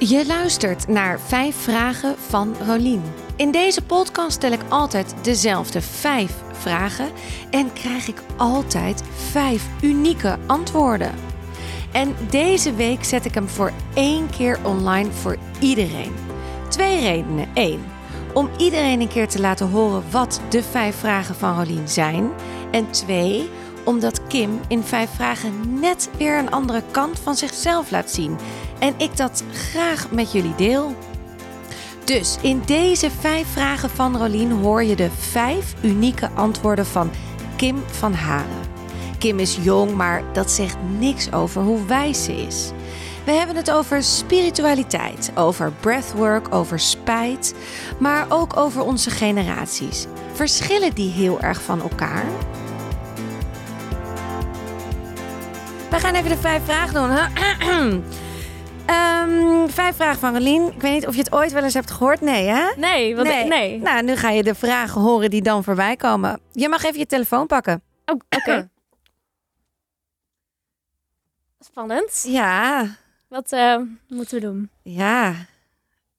Je luistert naar vijf vragen van Rolien. In deze podcast stel ik altijd dezelfde vijf vragen en krijg ik altijd vijf unieke antwoorden. En deze week zet ik hem voor één keer online voor iedereen. Twee redenen. Eén, om iedereen een keer te laten horen wat de vijf vragen van Rolien zijn. En twee, omdat Kim in vijf vragen net weer een andere kant van zichzelf laat zien. En ik dat graag met jullie deel. Dus in deze vijf vragen van Rolien hoor je de vijf unieke antwoorden van Kim van Haren. Kim is jong, maar dat zegt niks over hoe wijs ze is. We hebben het over spiritualiteit, over breathwork, over spijt, maar ook over onze generaties. Verschillen die heel erg van elkaar? We gaan even de vijf vragen doen. Ehm, vijf vragen van Rolien. Ik weet niet of je het ooit wel eens hebt gehoord. Nee, hè? Nee, wat Nee. nee. Nou, nu ga je de vragen horen die dan voorbij komen. Je mag even je telefoon pakken. Oh, Oké. Spannend. Ja, Wat eh, moeten we doen? ja.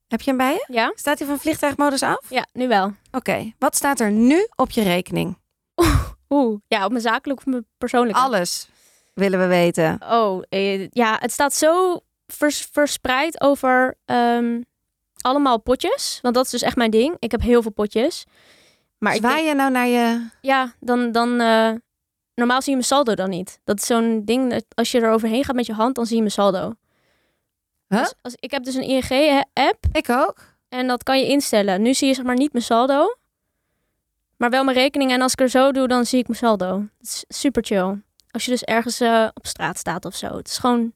Heb je hem bij je? Ja? Staat hij van vliegtuigmodus af? Ja, nu wel. Oké, wat staat er nu op je rekening? Oeh, ja, op mijn zakelijk of mijn persoonlijke? Alles willen we weten. Oh, eh, ja, het staat zo vers- verspreid over ehm, allemaal potjes. Want dat is dus echt mijn ding. Ik heb heel veel potjes. Maar ik Zwaai denk- je nou naar je... ja, dan, dan eh, normaal zie je mijn saldo dan niet. Dat is zo'n ding, dat als je er overheen gaat met je hand, dan zie je mijn saldo. Huh? Dus als, ik heb dus een ING-app Ik ook. En dat kan je instellen. Nu zie je zeg maar niet mijn saldo. Maar wel mijn rekening. En als ik er zo doe, dan zie ik mijn saldo. Het is super chill. Als je dus ergens eh, op straat staat of zo. Het is gewoon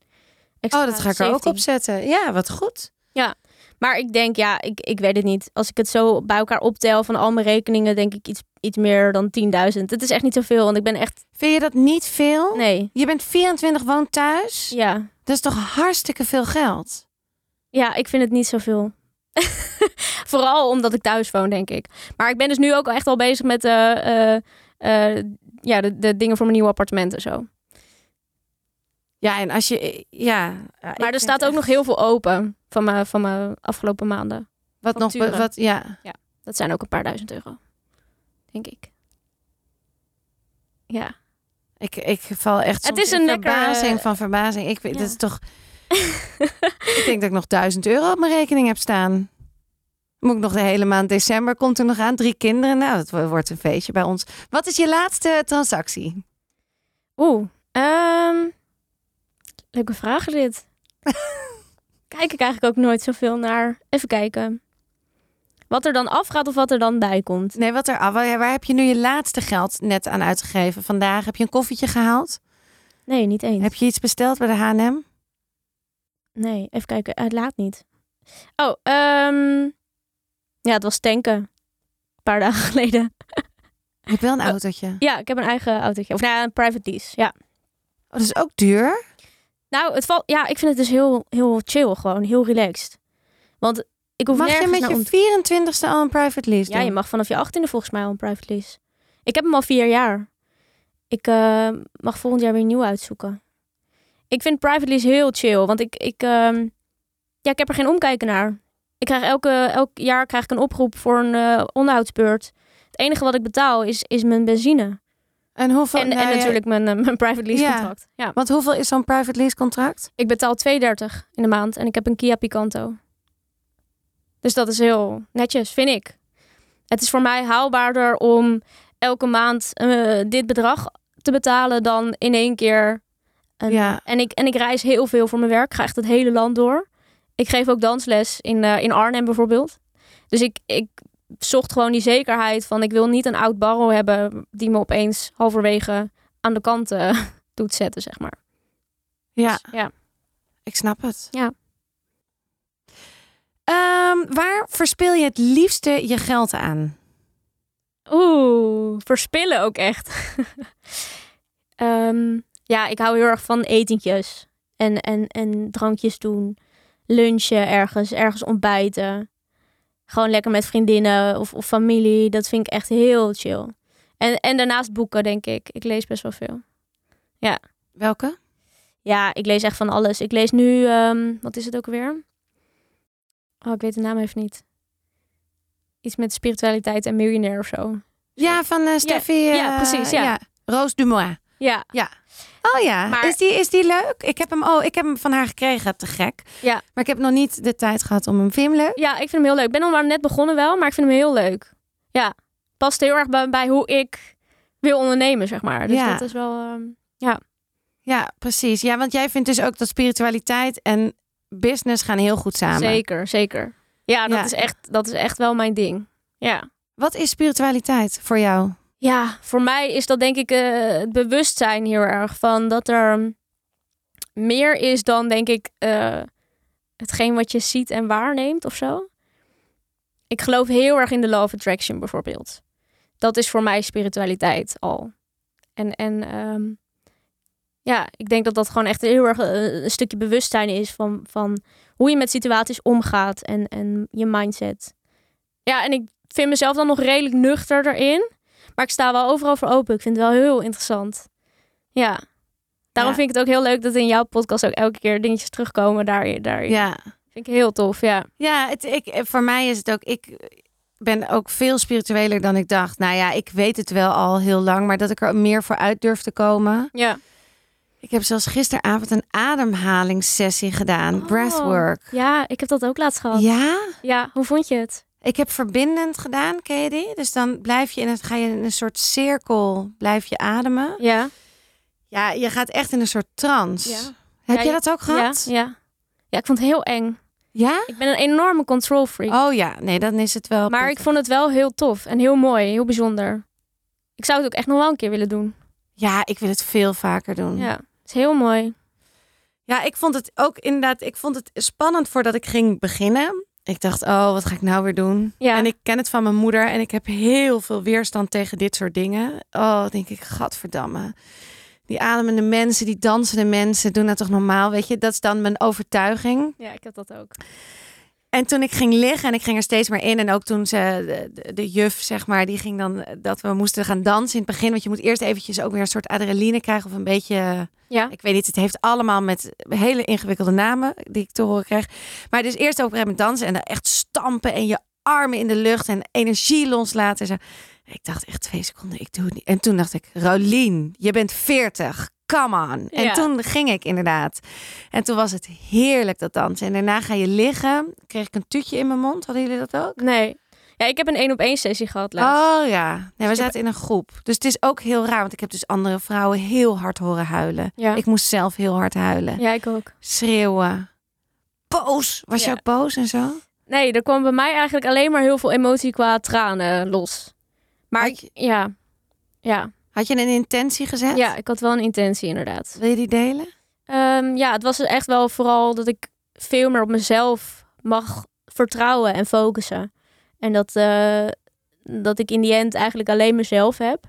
Oh, dat ga ik er ook op zetten. Ja, wat goed. Maar ik denk, ja, ik, ik weet het niet. Als ik het zo bij elkaar optel van al mijn rekeningen, denk ik iets, iets meer dan 10.000. Het is echt niet zoveel, want ik ben echt... Vind je dat niet veel? Nee, Je bent 24, woont thuis. ja. Dat is toch hartstikke veel geld? Ja, ik vind het niet zoveel. Vooral omdat ik thuis woon, denk ik. Maar ik ben dus nu ook echt al bezig met eh, eh, eh, ja, de, de dingen voor mijn nieuwe appartement en zo. Ja, en als je... Ja. Maar er staat ook nog heel veel open van mijn, van mijn afgelopen maanden. Wat nog... Wat, ja. Dat zijn ook een paar duizend euro. Denk ik. Ja. Ik, ik val echt Het soms is in een lekker, verbazing eh, van verbazing. Ik weet, ja. dat is toch... ik denk dat ik nog 1000 euro op mijn rekening heb staan. Moet ik nog de hele maand december, komt er nog aan. Drie kinderen, nou, dat wo- wordt een feestje bij ons. Wat is je laatste transactie? Oeh. ehm, leuke vraag dit. Kijk ik eigenlijk ook nooit zoveel naar. Even kijken. Wat er dan afgaat of wat er dan bij komt. Nee, wat er, ah, waar, heb je nu je laatste geld net aan uitgegeven? Vandaag heb je een koffietje gehaald? Nee, niet eens. Heb je iets besteld bij de H&M? Nee, even kijken. Het laat niet. Oh, ehm, ja, het was tanken. Een paar dagen geleden. Je hebt wel een Oh. autootje. Ja, ik heb een eigen autootje. Of nou, een private lease. Ja. Oh, dat is ook duur. Nou, het valt. Ja, ik vind het dus heel, heel chill, gewoon heel relaxed. Want ik hoef Mag je met je om te- 24ste al een private lease Ja, je mag vanaf je 18e volgens mij al een private lease. Ik heb hem al vier jaar. Ik eh, mag volgend jaar weer nieuw uitzoeken. Ik vind private lease heel chill, want ik, ik, ehm, ja, ik heb er geen omkijken naar. Ik krijg elke, elk jaar krijg ik een oproep voor een eh, onderhoudsbeurt. Het enige wat ik betaal is, is mijn benzine. En hoeveel? En, nou en natuurlijk mijn, eh, mijn private lease contract. Ja. Want hoeveel is zo'n private lease contract? Ik betaal 2,30 in de maand en ik heb een Kia Picanto. Dus dat is heel netjes, vind ik. Het is voor mij haalbaarder om elke maand eh, dit bedrag te betalen dan in één keer. Een, Ja. en, ik, en ik reis heel veel voor mijn werk. Ik ga echt het hele land door. Ik geef ook dansles in, eh, in Arnhem bijvoorbeeld. Dus ik, ik zocht gewoon die zekerheid van... ik wil niet een oud barrel hebben... die me opeens halverwege aan de kant eh, doet zetten, zeg maar. Ja, Dus, ja. ik snap het. Ja. Ehm, waar verspil je het liefste je geld aan? Oeh, verspillen ook echt. Ehm, ja, ik hou heel erg van etentjes. En, en, en drankjes doen. Lunchen ergens, ergens ontbijten. Gewoon lekker met vriendinnen of, of familie. Dat vind ik echt heel chill. En, en daarnaast boeken, denk ik. Ik lees best wel veel. Welke? Ja, ik lees echt van alles. Ik lees nu, ehm, wat is het ook weer? Oh, ik weet de naam even niet. Iets met spiritualiteit en miljonair of zo. Ja, van eh Steffi. ja, eh, precies, ja. Roos Dumois. Ja, Oh ja, Maar- is, die, is die leuk? Ik heb, hem, oh, ik heb hem van haar gekregen, te gek. Ja. Maar ik heb nog niet de tijd gehad om hem. Vind hem leuk? ja, ik vind hem heel leuk. Ik ben al maar net begonnen wel, maar ik vind hem heel leuk. Ja, past heel erg bij, bij hoe ik wil ondernemen, zeg maar. Dus Ja. dat is wel... ehm, Ja, precies. Ja, want jij vindt dus ook dat spiritualiteit en business gaan heel goed samen. zeker, zeker. Ja, dat, Ja. Is echt, dat is echt wel mijn ding. Ja. Wat is spiritualiteit voor jou? Ja, voor mij is dat denk ik eh, het bewustzijn heel erg van dat er meer is dan denk ik eh, hetgeen wat je ziet en waarneemt of zo. Ik geloof heel erg in de law of attraction bijvoorbeeld. Dat is voor mij spiritualiteit al. En, en ehm, ja, ik denk dat dat gewoon echt heel erg eh, een stukje bewustzijn is van, van hoe je met situaties omgaat en, en je mindset. Ja, en ik vind mezelf dan nog redelijk nuchter erin. Maar ik sta wel overal voor open. Ik vind het wel heel interessant. Ja. Daarom Ja. vind ik het ook heel leuk dat in jouw podcast ook elke keer dingetjes terugkomen daar, daarin. Ja, Vind ik heel tof, ja. ja het, ik, voor mij is het ook... Ik ben ook veel spiritueler dan ik dacht. Nou ja, ik weet het wel al heel lang, maar dat ik er meer voor uit durf te komen. Ja. Ik heb zelfs gisteravond een ademhalingssessie gedaan. Oh. Breathwork. Ja, ik heb dat ook laatst gehad. Ja, Ja, hoe vond je het? Ik heb verbindend gedaan, ken je die? Dus dan blijf je in het, ga je in een soort cirkel, blijf je ademen. Ja. Ja, je gaat echt in een soort trance. Ja. Heb Ja, je dat ook Ja, gehad? ja. Ja, ik vond het heel eng. Ja? Ik ben een enorme control freak. Oh ja, nee, dan is het wel. maar ik vond het wel heel tof en heel mooi, heel bijzonder. Ik zou het ook echt nog wel een keer willen doen. Ja, ik wil het veel vaker doen. Ja, het is heel mooi. Ja, ik vond het ook inderdaad, ik vond het spannend voordat ik ging beginnen. Ik dacht, oh, wat ga ik nou weer doen? Ja. En ik ken het van mijn moeder en ik heb heel veel weerstand tegen dit soort dingen. Oh, denk ik, gadverdamme. Die ademende mensen, die dansende mensen, doen dat toch normaal, weet je? Dat is dan mijn overtuiging. Ja, ik heb dat ook. En toen ik ging liggen en ik ging er steeds meer in. En ook toen ze, de, de, juf, zeg maar, die ging dan dat we moesten gaan dansen in het begin. Want je moet eerst eventjes ook weer een soort adrenaline krijgen of een beetje Ja. ik weet niet, het heeft allemaal met hele ingewikkelde namen die ik te horen krijg. Maar dus eerst gegeven moment dansen en dan echt stampen en je armen in de lucht en energie loslaten. En zo. Ik dacht echt twee seconden, ik doe het niet. En toen dacht ik, Rolien, je bent 40, come on. En Ja. toen ging ik inderdaad. En toen was het heerlijk dat dansen. En daarna ga je liggen, kreeg ik een tutje in mijn mond. Hadden jullie dat ook? Nee. Ja, ik heb een één op één sessie gehad laatst. Oh ja, nee, we heb- zaten in een groep. Dus het is ook heel raar, want ik heb dus andere vrouwen heel hard horen huilen. Ja. Ik moest zelf heel hard huilen Ja, ik ook. schreeuwen. Boos. Was je ook boos en zo? Nee, er kwam bij mij eigenlijk alleen maar heel veel emotie qua tranen los. Maar Had ik, ja. Ja. Had je een intentie gezet? ja, ik had wel een intentie inderdaad. Wil je die delen? Ehm, ja, het was echt wel vooral dat ik veel meer op mezelf mag vertrouwen en focussen. En dat, eh, dat ik in die end eigenlijk alleen mezelf heb.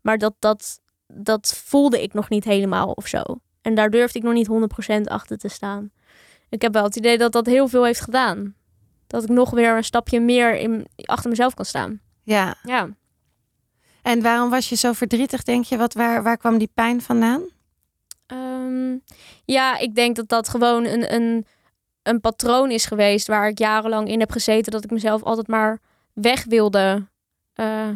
Maar dat, dat, dat voelde ik nog niet helemaal of zo. En daar durfde ik nog niet 100% achter te staan. Ik heb wel het idee dat dat heel veel heeft gedaan. Dat ik nog weer een stapje meer in, achter mezelf kan staan. Ja. Ja. En waarom was je zo verdrietig, denk je? Wat, waar, waar kwam die pijn vandaan? Ehm, ja, ik denk dat dat gewoon een, een, een patroon is geweest waar ik jarenlang in heb gezeten. Dat ik mezelf altijd maar weg wilde eh,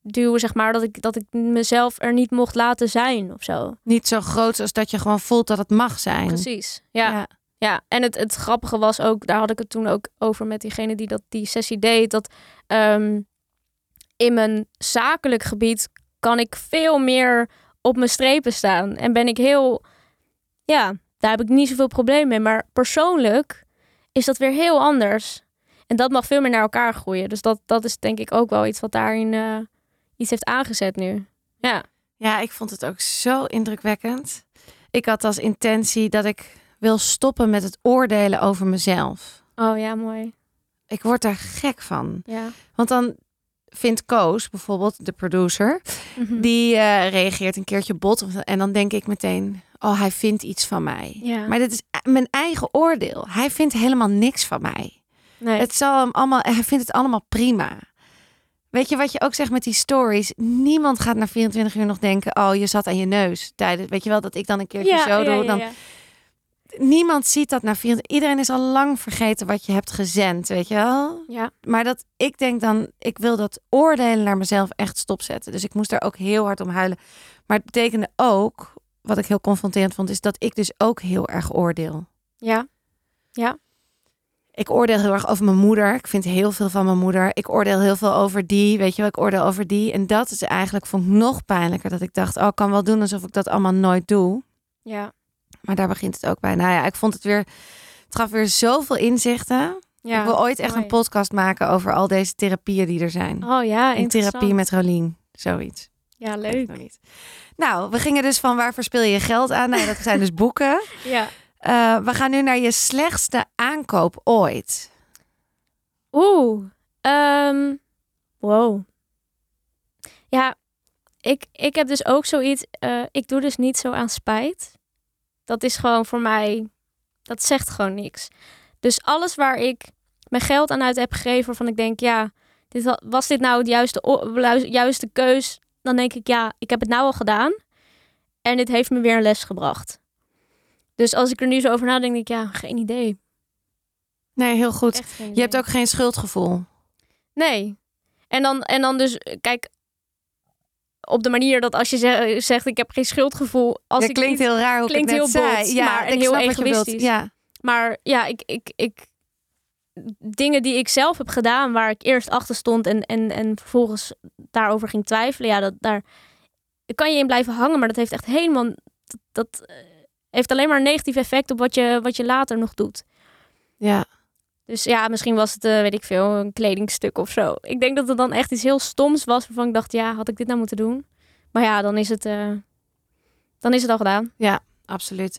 duwen, zeg maar. Dat ik, dat ik mezelf er niet mocht laten zijn of zo. Niet zo groot als dat je gewoon voelt dat het mag zijn. Precies. Ja. ja. en het, het grappige was ook, daar had ik het toen ook over met diegene die dat, die sessie deed. Dat ehm, in mijn zakelijk gebied kan ik veel meer op mijn strepen staan. En ben ik heel, ja, daar heb ik niet zoveel probleem mee. Maar persoonlijk is dat weer heel anders. En dat mag veel meer naar elkaar groeien. Dus dat, dat is denk ik ook wel iets wat daarin eh, iets heeft aangezet nu. Ja. Ja, ik vond het ook zo indrukwekkend. Ik had als intentie dat ik wil stoppen met het oordelen over mezelf. Oh ja, mooi. Ik word daar gek van. Ja. Want dan vindt Koos, bijvoorbeeld de producer, Mhm. die eh, reageert een keertje bot. En dan denk ik meteen, oh, hij vindt iets van mij. Ja. Maar dit is mijn eigen oordeel. Hij vindt helemaal niks van mij. nee. Het zal hem allemaal, hij vindt het allemaal prima. Weet je wat je ook zegt met die stories? Niemand gaat na 24 uur nog denken: oh, je zat aan je neus. Tijdens, weet je wel dat ik dan een keertje zo doe. Dan, niemand ziet dat na 24. Iedereen is al lang vergeten wat je hebt gezend, weet je wel? Ja. Maar dat ik denk dan, ik wil dat oordelen naar mezelf echt stopzetten. Dus ik moest daar ook heel hard om huilen. Maar het betekende ook, wat ik heel confronterend vond, is dat ik dus ook heel erg oordeel. Ja. Ik oordeel heel erg over mijn moeder. Ik vind heel veel van mijn moeder. Ik oordeel heel veel over die. Weet je wel, ik oordeel over die. En dat is eigenlijk, vond ik nog pijnlijker. Dat ik dacht, oh, ik kan wel doen alsof ik dat allemaal nooit doe. Ja. Maar daar begint het ook bij. Nou ja, ik vond het weer, het gaf weer zoveel inzichten. ja. ik wil ooit echt mooi. een podcast maken over al deze therapieën die er zijn. Oh ja, in therapie met Rolien. Zoiets. Ja, leuk. nog niet. Nou, we gingen dus van waar verspil je geld aan? Nee, dat zijn dus boeken. Ja. Eh, we gaan nu naar je slechtste aankoop ooit. Oeh. ehm, wow. Ja, ik, ik heb dus ook zoiets. eh, ik doe dus niet zo aan spijt. Dat is gewoon voor mij. Dat zegt gewoon niks. Dus alles waar ik mijn geld aan uit heb gegeven, waarvan ik denk, ja, dit wa- was dit nou het juiste, juiste keus? Dan denk ik, ja, ik heb het nou al gedaan. En dit heeft me weer een les gebracht. Dus als ik er nu zo over nadenk, denk ik, ja, geen idee. Nee, heel goed. Je hebt ook geen schuldgevoel. Nee. En dan, en dan dus, kijk, op de manier dat als je ze- zegt, ik heb geen schuldgevoel. Als Dat ik klinkt heel raar hoe klinkt ik het net heel zei. ja, maar en heel egoïstisch. Ja, Maar ja, ik, ik, ik, dingen die ik zelf heb gedaan, waar ik eerst achter stond en, en, en vervolgens daarover ging twijfelen, ja, dat, daar kan je in blijven hangen, maar dat heeft echt helemaal, dat, dat eh, heeft alleen maar een negatief effect op wat je, wat je later nog doet. ja. Dus ja, misschien was het, eh, weet ik veel, een kledingstuk of zo. Ik denk dat het dan echt iets heel stoms was waarvan ik dacht, ja, had ik dit nou moeten doen? Maar ja, dan is het, eh, dan is het al gedaan. absoluut.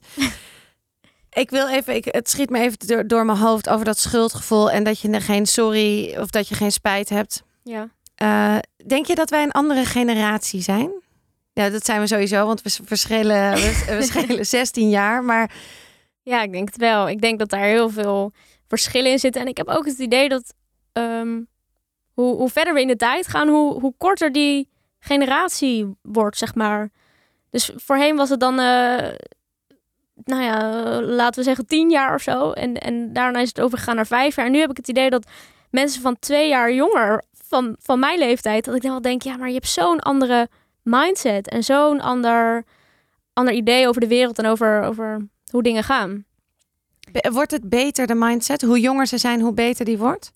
ik wil even, ik, het schiet me even door, door mijn hoofd over dat schuldgevoel en dat je er geen sorry of dat je geen spijt hebt. Ja. Eh, denk je dat wij een andere generatie zijn? Ja, dat zijn we sowieso, want we verschillen, we, we schelen 16 jaar. Maar Ja, ik denk het wel. Ik denk dat daar heel veel verschillen in zitten. En ik heb ook het idee dat ehm, hoe, hoe verder we in de tijd gaan, hoe, hoe korter die generatie wordt, zeg maar. Dus voorheen was het dan, eh, nou ja, laten we zeggen tien jaar of zo. En, en daarna is het overgegaan naar vijf jaar. En nu heb ik het idee dat mensen van twee jaar jonger, van, van mijn leeftijd, dat ik dan wel denk, ja, maar je hebt zo'n andere mindset en zo'n ander, ander idee over de wereld en over, over hoe dingen gaan. Wordt het beter, de mindset? Hoe jonger ze zijn, hoe beter die wordt?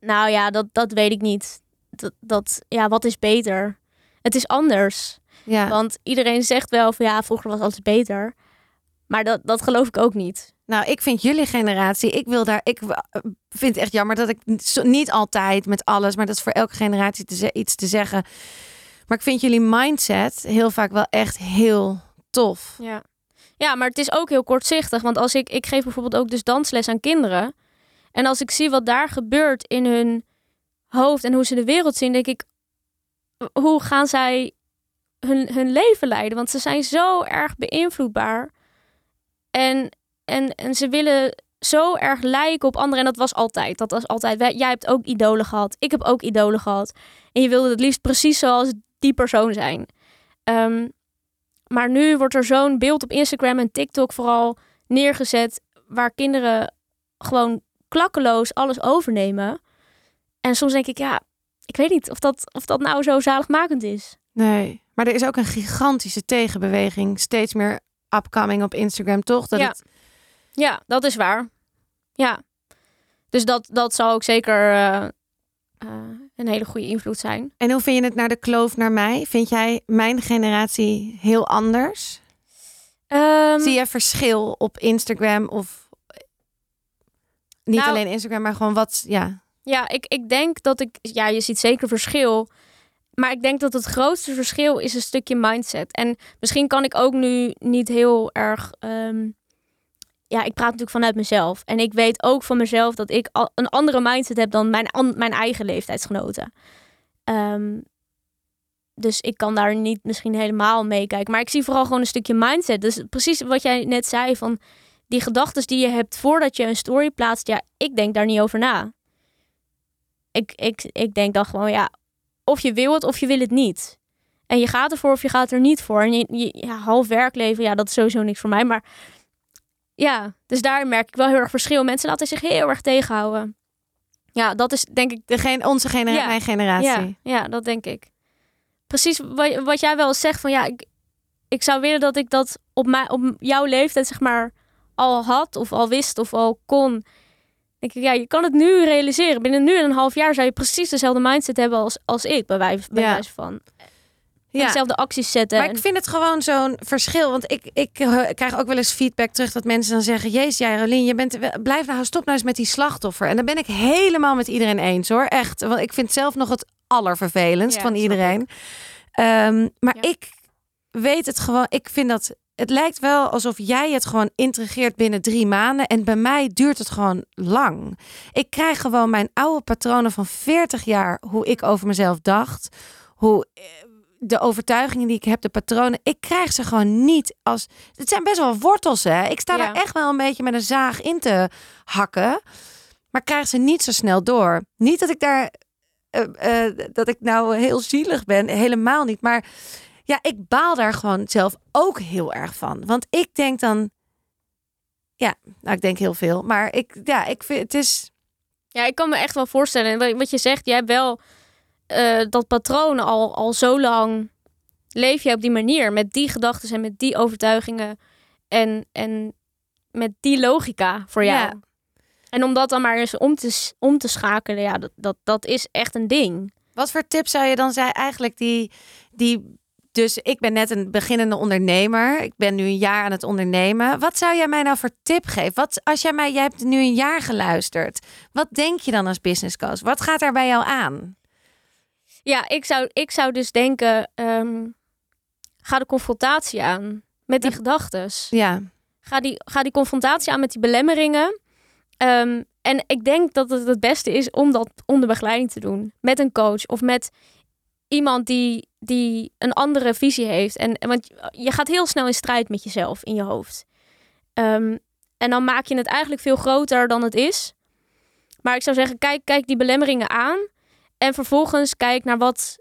Nou ja, dat, dat weet ik niet. Dat, dat, ja, wat is beter? Het is anders. Ja. Want iedereen zegt wel van ja, vroeger was alles beter. Maar dat, dat geloof ik ook niet. Nou, ik vind jullie generatie, ik wil daar, ik vind het echt jammer dat ik niet altijd met alles, maar dat is voor elke generatie te iets te zeggen. Maar ik vind jullie mindset heel vaak wel echt heel tof. Ja. Ja, maar het is ook heel kortzichtig. Want als ik, ik geef bijvoorbeeld ook dus dansles aan kinderen. En als ik zie wat daar gebeurt in hun hoofd en hoe ze de wereld zien, denk ik, hoe gaan zij hun, hun leven leiden? Want ze zijn zo erg beïnvloedbaar. En, en, en ze willen zo erg lijken op anderen. En dat was altijd. Dat was altijd. Jij hebt ook idolen gehad. Ik heb ook idolen gehad. En je wilde het liefst precies zoals die persoon zijn. Ehm, maar nu wordt er zo'n beeld op Instagram en TikTok vooral neergezet. Waar kinderen gewoon klakkeloos alles overnemen. En soms denk ik, ja, ik weet niet of dat, of dat nou zo zaligmakend is. Nee, maar er is ook een gigantische tegenbeweging, steeds meer upcoming op Instagram, toch? Dat Ja. het, Ja, dat is waar. Ja. Dus dat, dat zal ook zeker eh, eh, een hele goede invloed zijn. en hoe vind je het naar de kloof naar mij? Vind jij mijn generatie heel anders? Ehm, Zie je verschil op Instagram of niet Nou- alleen Instagram, maar gewoon wat? Ja, Ja, ik, ik denk dat ik... Ja, je ziet zeker verschil. Maar ik denk dat het grootste verschil is een stukje mindset. En misschien kan ik ook nu niet heel erg... ehm, ja, ik praat natuurlijk vanuit mezelf. En ik weet ook van mezelf dat ik al een andere mindset heb dan mijn, mijn eigen leeftijdsgenoten. Ehm, dus ik kan daar niet misschien helemaal mee kijken. Maar ik zie vooral gewoon een stukje mindset. Dus precies wat jij net zei van die gedachten die je hebt voordat je een story plaatst. Ja, ik denk daar niet over na. Ik, ik, ik denk dan gewoon, ja, of je wil het of je wil het niet. En je gaat ervoor of je gaat er niet voor. En je, je- ja, half werkleven, ja, dat is sowieso niks voor mij. Maar Ja, dus daar merk ik wel heel erg verschil. Mensen laten zich heel erg tegenhouden. Ja, dat is denk ik... De gen onze genera Ja. mijn generatie. Ja, ja, dat denk ik. Precies wat, wat jij wel zegt van ja, ik, ik zou willen dat ik dat op, mijn, op jouw leeftijd zeg maar al had of al wist of al kon. Denk ik, ja, je kan het nu realiseren. Binnen nu en een half jaar zou je precies dezelfde mindset hebben als, als ik, bij wijze, bij Ja. wijze van. Ja. dezelfde acties zetten. Maar en- ik vind het gewoon zo'n verschil. Want ik, ik eh, krijg ook wel eens feedback terug dat mensen dan zeggen: Jezus, jij Rolien, je bent, blijf nou, stop nou eens met die slachtoffer. En dan ben ik helemaal met iedereen eens hoor. Echt. Want ik vind zelf nog het allervervelendst Ja, van iedereen. Ehm, maar Ja. ik weet het gewoon. Ik vind dat. Het lijkt wel alsof jij het gewoon intrigeert binnen drie maanden. En bij mij duurt het gewoon lang. Ik krijg gewoon mijn oude patronen van 40 jaar. Hoe ik over mezelf dacht. Hoe eh, de overtuigingen die ik heb, de patronen. Ik krijg ze gewoon niet als. Het zijn best wel wortels, hè? Ik sta Ja. daar echt wel een beetje met een zaag in te hakken. Maar krijg ze niet zo snel door. Niet dat ik daar. eh, eh, dat ik nou heel zielig ben. Helemaal niet. Maar ja, ik baal daar gewoon zelf ook heel erg van. Want ik denk dan. Ja, nou, ik denk heel veel. Maar ik, ja, ik vind het is. Ja, ik kan me echt wel voorstellen. En wat- Wat je zegt, jij hebt wel eh, dat patroon al, al zo lang. Leef je op die manier, met die gedachten en met die overtuigingen. En, en met die logica voor jou. Ja. En om dat dan maar eens om te, om te schakelen, ja, dat, dat, dat is echt een ding. Wat voor tip zou je dan zijn eigenlijk die, die dus ik ben net een beginnende ondernemer. Ik ben nu een jaar aan het ondernemen. Wat zou jij mij nou voor tip geven? Wat als jij mij, jij hebt nu een jaar geluisterd. Wat denk je dan als business coach? Wat gaat daar bij jou aan? Ja, ik zou, ik zou dus denken, ehm, ga de confrontatie aan met die Ja. gedachtes. Ja, Ga die, ga die confrontatie aan met die belemmeringen. Ehm, en ik denk dat het het beste is om dat onder begeleiding te doen. Met een coach of met iemand die, die een andere visie heeft. En, en want je gaat heel snel in strijd met jezelf in je hoofd. Ehm, en dan maak je het eigenlijk veel groter dan het is. Maar ik zou zeggen, kijk, kijk die belemmeringen aan. En vervolgens kijk naar wat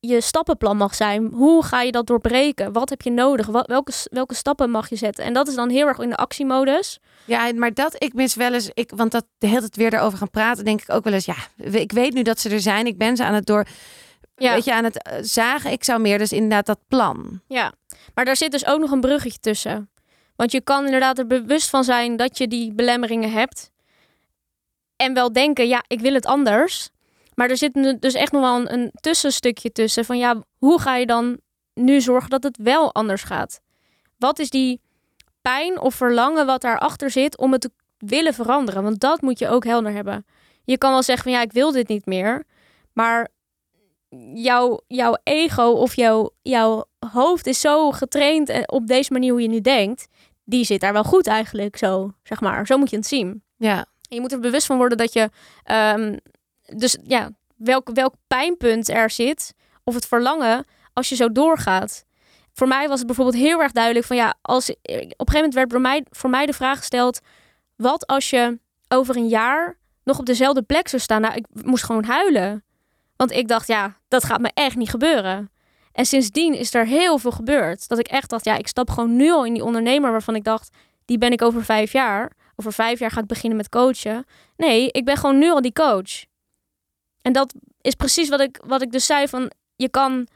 je stappenplan mag zijn. Hoe ga je dat doorbreken? Wat heb je nodig? Wat, welke, welke stappen mag je zetten? En dat is dan heel erg in de actiemodus. ja maar dat ik mis wel eens, ik, want dat de hele tijd weer erover gaan praten, denk ik ook wel eens, ja, ik weet nu dat ze er zijn. Ik ben ze aan het door, Ja. weet je, aan het eh, zagen. Ik zou meer dus inderdaad dat plan. Ja, maar daar zit dus ook nog een bruggetje tussen. Want je kan inderdaad er bewust van zijn dat je die belemmeringen hebt. En wel denken, ja, ik wil het anders. Maar er zit dus echt nog wel een, een tussenstukje tussen. Van ja, hoe ga je dan nu zorgen dat het wel anders gaat? Wat is die pijn of verlangen wat daarachter zit om het te willen veranderen? Want dat moet je ook helder hebben. Je kan wel zeggen van ja, ik wil dit niet meer. Maar jouw, jouw ego of jouw, jouw hoofd is zo getraind en op deze manier hoe je nu denkt. Die zit daar wel goed eigenlijk zo, zeg maar. Zo moet je het zien. Ja, En je moet er bewust van worden dat je... ehm, dus ja, welk, welk pijnpunt er zit of het verlangen als je zo doorgaat. Voor mij was het bijvoorbeeld heel erg duidelijk van ja, als op een gegeven moment werd voor mij, voor mij de vraag gesteld: wat als je over een jaar nog op dezelfde plek zou staan? Nou, ik moest gewoon huilen. Want ik dacht, ja, dat gaat me echt niet gebeuren. En sindsdien is er heel veel gebeurd. Dat ik echt dacht, ja, ik stap gewoon nu al in die ondernemer waarvan ik dacht, die ben ik over vijf jaar. Over vijf jaar ga ik beginnen met coachen. Nee, ik ben gewoon nu al die coach. En dat is precies wat ik, wat ik dus zei van, je kan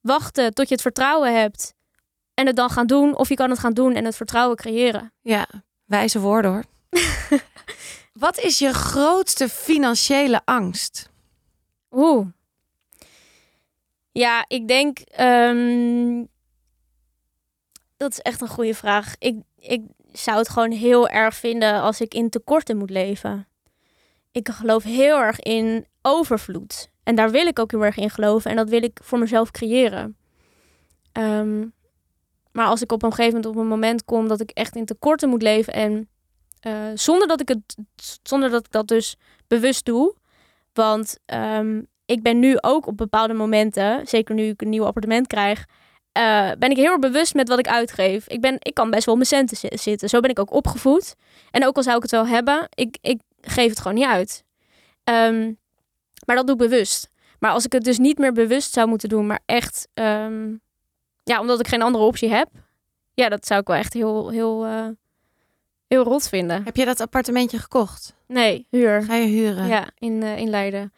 wachten tot je het vertrouwen hebt en het dan gaan doen. Of je kan het gaan doen en het vertrouwen creëren. ja, wijze woorden hoor. Wat is je grootste financiële angst? Oeh. Ja, ik denk. ehm, dat is echt een goede vraag. Ik, ik zou het gewoon heel erg vinden als ik in tekorten moet leven. Ik geloof heel erg in overvloed. En daar wil ik ook heel erg in geloven. En dat wil ik voor mezelf creëren. Ehm, maar als ik op een gegeven moment op een moment kom dat ik echt in tekorten moet leven. En eh, zonder dat ik het zonder dat ik dat dus bewust doe. Want ehm, ik ben nu ook op bepaalde momenten, zeker nu ik een nieuw appartement krijg, eh, ben ik heel bewust met wat ik uitgeef. Ik, ben, ik kan best wel mijn centen zi- zitten. Zo ben ik ook opgevoed. En ook al zou ik het wel hebben, ik, ik geef het gewoon niet uit. Ehm, maar dat doe ik bewust. Maar als ik het dus niet meer bewust zou moeten doen, maar echt, ehm, ja, omdat ik geen andere optie heb, ja, dat zou ik wel echt heel, heel, eh, heel rot vinden. Heb je dat appartementje gekocht? Nee, huur. Ga je huren? Ja, in, eh, in Leiden.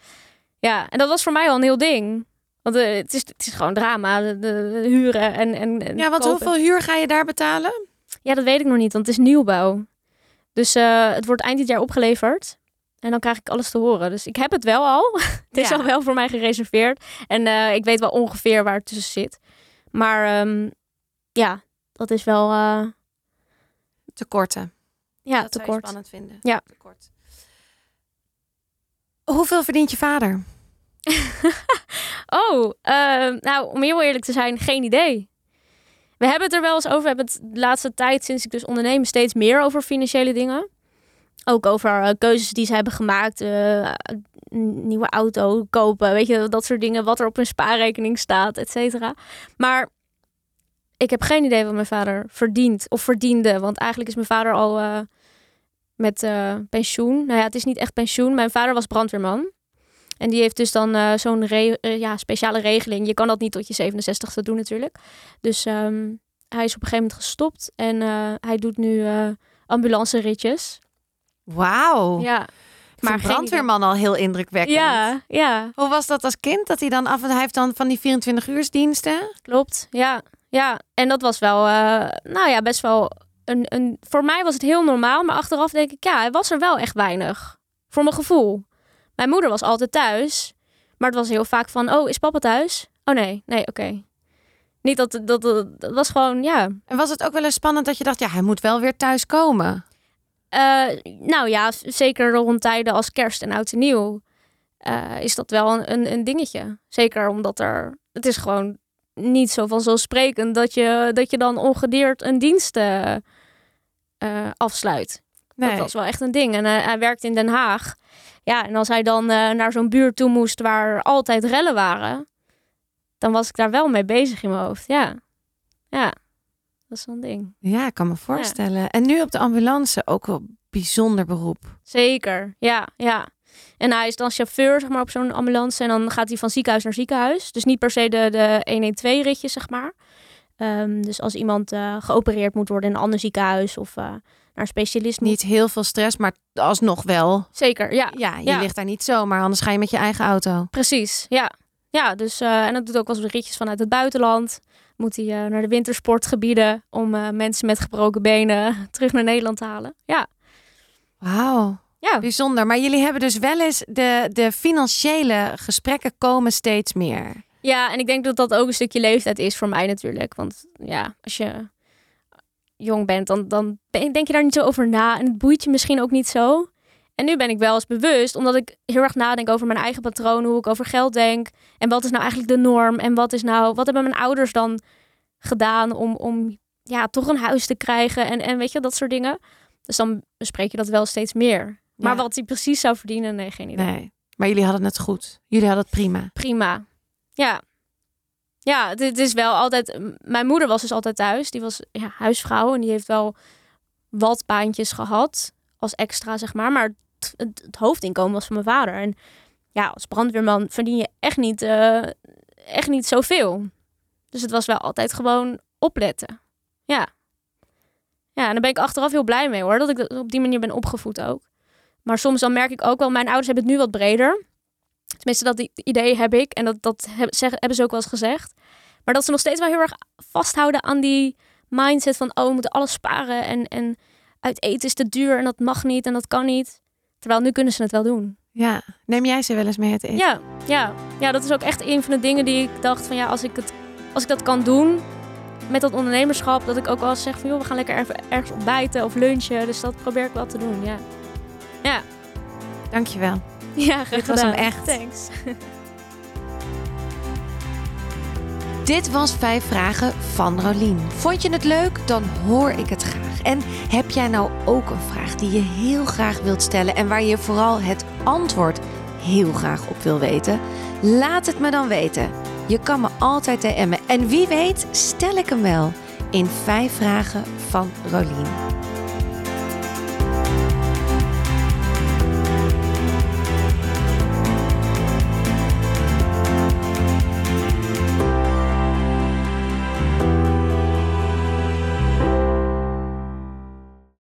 Ja, en dat was voor mij al een heel ding. Want eh, het, is, het is gewoon drama, de, de- de huren en, en, en Ja, want hoeveel huur ga je daar betalen? Ja, dat weet ik nog niet, want het is nieuwbouw. Dus eh, het wordt eind dit jaar opgeleverd. En dan krijg ik alles te horen. Dus ik heb het wel al. het is Ja. al wel voor mij gereserveerd. En eh, ik weet wel ongeveer waar het tussen zit. Maar ehm, ja, dat is wel eh, Te korte. ja, dat te zou je kort. spannend vinden. Ja. Te kort. Hoeveel verdient je vader? Oh, eh, nou, om heel eerlijk te zijn, geen idee. We hebben het er wel eens over. We hebben het de laatste tijd, sinds ik dus onderneem, steeds meer over financiële dingen. Ook over eh, keuzes die ze hebben gemaakt. eh, nieuwe auto kopen, weet je, dat soort dingen. Wat er op hun spaarrekening staat, et cetera. Maar ik heb geen idee wat mijn vader verdient of verdiende. Want eigenlijk is mijn vader al eh, met pensioen. Nou ja, het is niet echt pensioen. Mijn vader was brandweerman. En die heeft dus dan eh, zo'n re- eh, ja, speciale regeling. Je kan dat niet tot je 67 doen natuurlijk. Dus ehm, hij is op een gegeven moment gestopt. En eh, hij doet nu ambulance ritjes. Wauw. Ja, Maar brandweerman al heel indrukwekkend. ja, ja, Hoe was dat als kind? Dat hij dan af en hij heeft dan van die 24 uursdiensten? klopt. Ja, ja. En dat was wel, nou ja, best wel een, een... Voor mij was het heel normaal. Maar achteraf denk ik, ja, hij was er wel echt weinig. Voor mijn gevoel. Mijn moeder was altijd thuis. Maar het was heel vaak van, oh, is papa thuis? Oh nee, nee, oké. Niet dat, dat, dat, dat was gewoon, ja, En was het ook wel eens spannend dat je dacht, ja, hij moet wel weer thuis komen? Eh, nou ja, zeker rond tijden als kerst en oud en nieuw eh, is dat wel een, een, een dingetje. Zeker omdat er, het is gewoon niet zo vanzelfsprekend dat je, dat je dan ongedeerd een dienst eh, afsluit. Dat was wel echt een ding. En hij werkte in Den Haag. Ja, en als hij dan eh, naar zo'n buurt toe moest waar altijd rellen waren, dan was ik daar wel mee bezig in mijn hoofd. Ja, ja, dat is een ding. Ja, ik kan me voorstellen. En nu op de ambulance ook wel bijzonder beroep. Zeker, ja, ja. En hij is dan chauffeur, zeg maar, op zo'n ambulance. En dan gaat hij van ziekenhuis naar ziekenhuis. Dus niet per se de, de 112-ritjes, zeg maar. Ehm, dus als iemand eh, geopereerd moet worden in een ander ziekenhuis of eh, naar specialist moet. Niet heel veel stress, maar alsnog wel. Zeker, ja. Ja, je Ja. ligt daar niet zomaar, anders ga je met je eigen auto. Precies, ja. Ja, dus, eh, en dat doet ook wel eens ritjes vanuit het buitenland. Moet hij eh, naar de wintersportgebieden om eh, mensen met gebroken benen terug naar Nederland te halen. Ja, Wauw, ja. bijzonder. Maar jullie hebben dus wel eens de, de financiële gesprekken komen steeds meer. Ja, en ik denk dat dat ook een stukje leeftijd is voor mij natuurlijk. Want ja, als je jong bent, dan, dan denk je daar niet zo over na. En het boeit je misschien ook niet zo. En nu ben ik wel eens bewust, omdat ik heel erg nadenk over mijn eigen patronen, hoe ik over geld denk. En wat is nou eigenlijk de norm? En wat is nou, wat hebben mijn ouders dan gedaan om, om ja, toch een huis te krijgen? En, en weet je, dat soort dingen. Dus dan bespreek je dat wel steeds meer. Maar Ja. wat hij precies zou verdienen, nee, geen idee. Nee, maar jullie hadden het goed. Jullie hadden het prima. prima. Ja. Ja, het, is wel altijd... Mijn moeder was dus altijd thuis. Die was ja, huisvrouw en die heeft wel wat baantjes gehad als extra, zeg maar. Maar het, het, het hoofdinkomen was van mijn vader. En ja, als brandweerman verdien je echt niet, eh, echt niet zoveel. Dus het was wel altijd gewoon opletten. Ja. Ja, en daar ben ik achteraf heel blij mee hoor. Dat ik op die manier ben opgevoed ook. Maar soms dan merk ik ook wel, mijn ouders hebben het nu wat breder. Tenminste, dat idee heb ik. En dat, dat hebben ze ook wel eens gezegd. Maar dat ze nog steeds wel heel erg vasthouden aan die mindset van... oh, we moeten alles sparen en, en uit eten is te duur en dat mag niet en dat kan niet. Terwijl nu kunnen ze het wel doen. Ja, neem jij ze wel eens mee het eten? Ja, ja, ja, dat is ook echt een van de dingen die ik dacht van... ja, als ik, het, als ik dat kan doen met dat ondernemerschap... dat ik ook wel eens zeg van... joh, we gaan lekker even ergens ontbijten of lunchen. Dus dat probeer ik wel te doen, ja. Ja, Dankjewel. Ja graag Dit was hem echt. Thanks. Dit was Vijf Vragen van Rolien. Vond je het leuk? Dan hoor ik het graag. En heb jij nou ook een vraag die je heel graag wilt stellen en waar je vooral het antwoord heel graag op wil weten? Laat het me dan weten. Je kan me altijd DM'en. En wie weet stel ik hem wel in Vijf Vragen van Rolien.